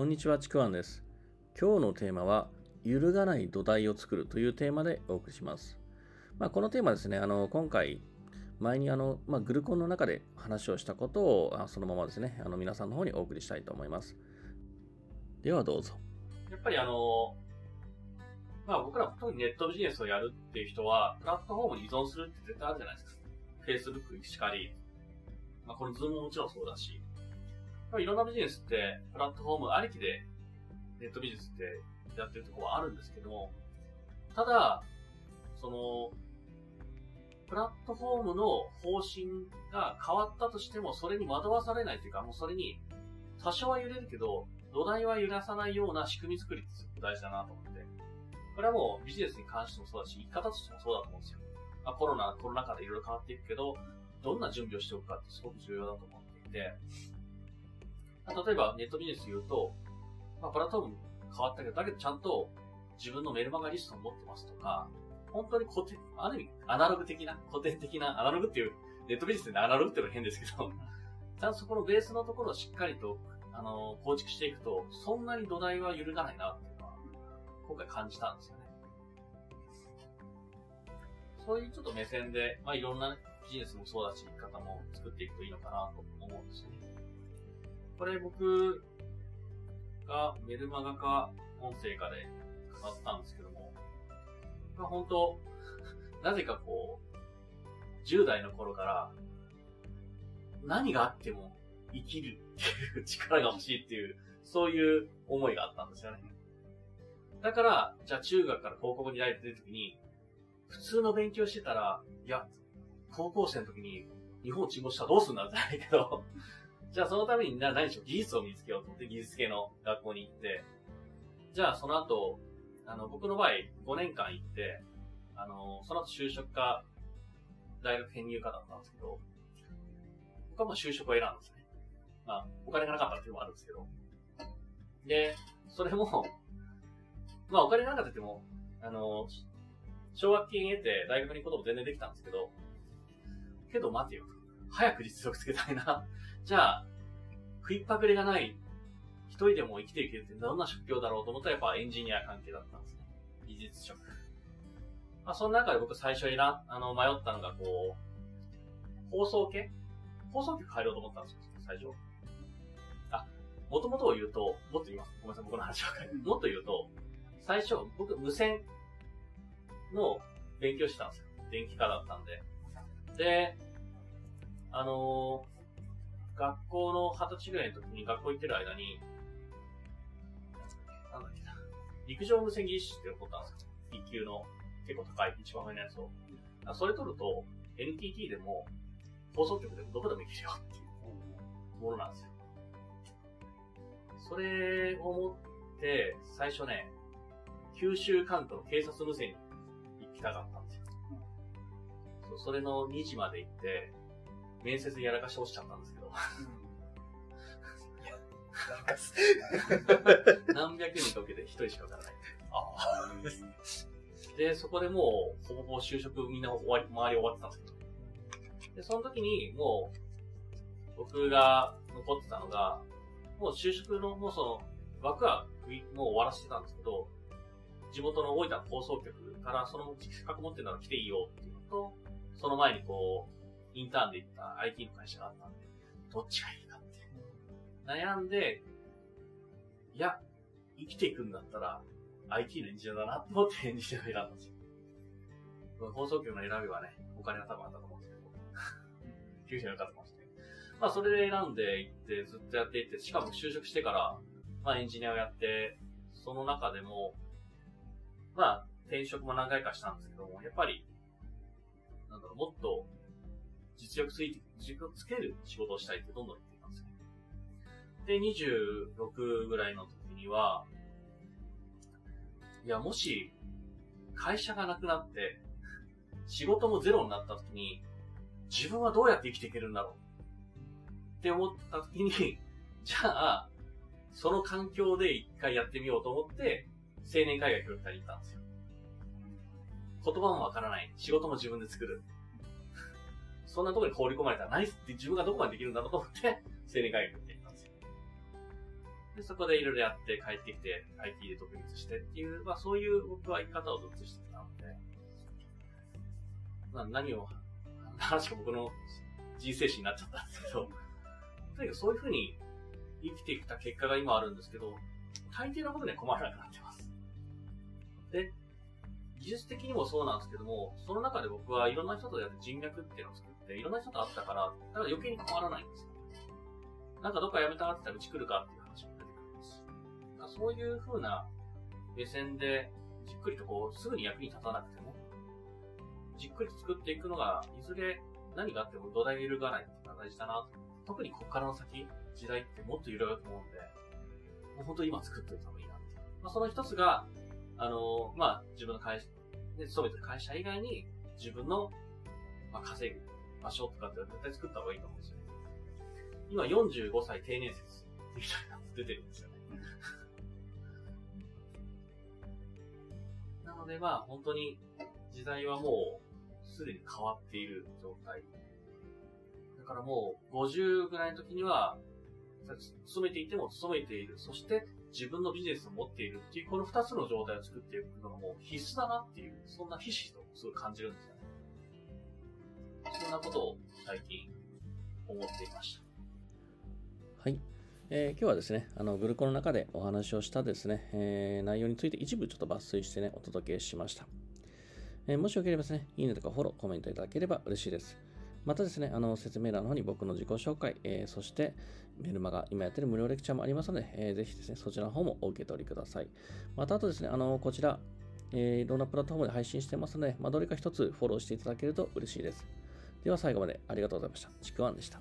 こんにちは、ちくわんです。今日のテーマは、揺るがない土台を作るというテーマでお送りします。まあ、このテーマですね、あの、今回、前にあの、まあ、グルコンの中で話をしたことを、あそのままですね、あの、皆さんの方にお送りしたいと思います。ではどうぞ。やっぱりあの、まあ僕ら特にネットビジネスをやるっていう人は、プラットフォームに依存するって絶対あるじゃないですか。Facebook しかり、まあこの Zoom ももちろんそうだし、いろんなビジネスって、プラットフォームありきで、ネットビジネスってやってるとこはあるんですけども、ただ、その、プラットフォームの方針が変わったとしても、それに惑わされないというか、もうそれに、多少は揺れるけど、土台は揺らさないような仕組み作りってすごく大事だなと思って。これはもうビジネスに関してもそうだし、生き方としてもそうだと思うんですよ。まあ、コロナ、コロナ禍でいろいろ変わっていくけど、どんな準備をしておくかってすごく重要だと思っていて、例えばネットビジネス言うと、まあ、プラットフォーム変わったけど、だけどちゃんと自分のメルマガリストを持ってますとか、本当に固定、ある意味アナログ的な、古典的な、アナログっていう、ネットビジネスでアナログっていうのは変ですけど、ちゃんとそこのベースのところをしっかりと、あの、構築していくと、そんなに土台は揺るがないなっていうのは、今回感じたんですよね。そういうちょっと目線で、まあいろんなビジネスもそうだし、生き方も作っていくといいのかなと思うんですよね。これ僕がメルマガか音声かで語ったんですけども、まあ本当、なぜかこう、10代の頃から、何があっても生きるっていう力が欲しいっていう、そういう思いがあったんですよね。だから、じゃあ中学から高校に大学出るときに、普通の勉強してたら、いや、高校生の時に日本沈没したらどうすんだじゃないけど、じゃあそのためにな何でしょう、技術を見つけようと思って技術系の学校に行って、じゃあその後、あの、僕の場合5年間行って、あの、その後就職か、大学編入かだったんですけど、僕はもう就職を選んだんですね。まあ、お金がなかったっていうのもあるんですけど。で、それも、まあお金がなかったって言っても、あの、奨学金得て大学に行くことも全然できたんですけど、けど待てよと。早く実力つけたいな。じゃあ、食いっぱぐれがない、一人でも生きていけるってどんな職業だろうと思ったらやっぱエンジニア関係だったんですね。技術職。まあその中で僕最初選ん、あの、迷ったのがこう、放送系？放送局入ろうと思ったんですよ、最初。あ、もともとを言うと、もっと言います。ごめんなさい、僕の話ばかり。もっと言うと、最初、僕無線の勉強してたんですよ。電気科だったんで。で、あのー、学校の二十歳ぐらいの時に学校行ってる間に、なんだっけな、陸上無線技師って取ったんですよ。一級の結構高い、一番上のやつを。あそれ取ると、NTT でも、放送局でもどこでも行けるよっていうものなんですよ。それを思って、最初ね、九州関東の警察無線に行きたかったんですよ。それの2時まで行って、面接でやらかして落ちちゃったんですけど、なんかす、何百人か受けて1人しか受からない。あで、そこでもう、ほぼほぼ就職みんな終わり、周り終わってたんですけど。で、その時に、もう、僕が残ってたのが、もう就職の、もうその、枠はもう終わらせてたんですけど、地元の大分の放送局から、その資格持ってるなら来ていいよっていうのと、その前にこう、インターンで行った IT の会社があったんで、どっちがいいかって。悩んで、いや、生きていくんだったら、IT のエンジニアだなって思ってエンジニアを選んだんですよ。放送局の選びはね、お金が多分あったと思うんですけど、九州の方もして。まあそれで選んでいって、ずっとやっていって、しかも就職してから、まあエンジニアをやって、その中でも、まあ転職も何回かしたんですけども、やっぱり、なんだろう、もっと実力ついて、実力つける仕事をしたいってどんどん言っていたんですよ。で、26ぐらいの時には、いや、もし、会社がなくなって、仕事もゼロになった時に、自分はどうやって生きていけるんだろうって思った時に、じゃあ、その環境で一回やってみようと思って、青年海外協力隊に行ったんですよ。言葉もわからない。仕事も自分で作る。そんなところに放り込まれたら何って自分がどこまでできるんだろうと思って、青年海外協力隊に行ったんですよ。で、そこでいろいろやって帰ってきて、IT で独立してっていう、まあそういう僕は生き方をずっとしてたので、まあ何を、話が僕の人生史になっちゃったんですけど、とにかくそういうふうに生きてきた結果が今あるんですけど、大抵のことには困らなくなってます。で、技術的にもそうなんですけども、その中で僕はいろんな人とやって人脈っていうのを作いろんな人と会ったから、だから余計に困らないんですよ。なんかどっか辞めたって言ったらうち来るかっていう話も出てくるんです。だそういう風な目線で、じっくりとこう、すぐに役に立たなくても、じっくり作っていくのが、いずれ何があっても土台が揺るがないっていうのが大事だなと。特にここからの先、時代ってもっと揺るがると思うんで、もう本当今作っておいた方がいいなって。まあ、その一つが、あのーまあ、自分の会社、で、勤めてる会社以外に、自分の、まあ、稼ぐ場所とかって絶対作った方がいいと思うんですよ。今45歳定年説っていうのが出てるんですよね。なのでまあ本当に時代はもうすでに変わっている状態。だからもう50ぐらいの時には、勤めていても勤めている。そして自分のビジネスを持っているっていうこの2つの状態を作っていくのがもう必須だなっていう、そんなひしひしとすごい感じるんですよね。そんなことを最近思っていました。はい。えー今日はですね、あの、グルコの中でお話をしたですね、えー内容について一部ちょっと抜粋してね、お届けしました。えーもしよければですね、いいねとかフォロー、コメントいただければ嬉しいです。またですね、あの、説明欄の方に僕の自己紹介、えーそして、メルマガ、今やってる無料レクチャーもありますので、えーぜひですね、そちらの方もお受け取りください。また、あとですね、あの、こちら、えーいろんなプラットフォームで配信してますので、まあ、どれか一つフォローしていただけると嬉しいです。では最後までありがとうございました。ちくわんでした。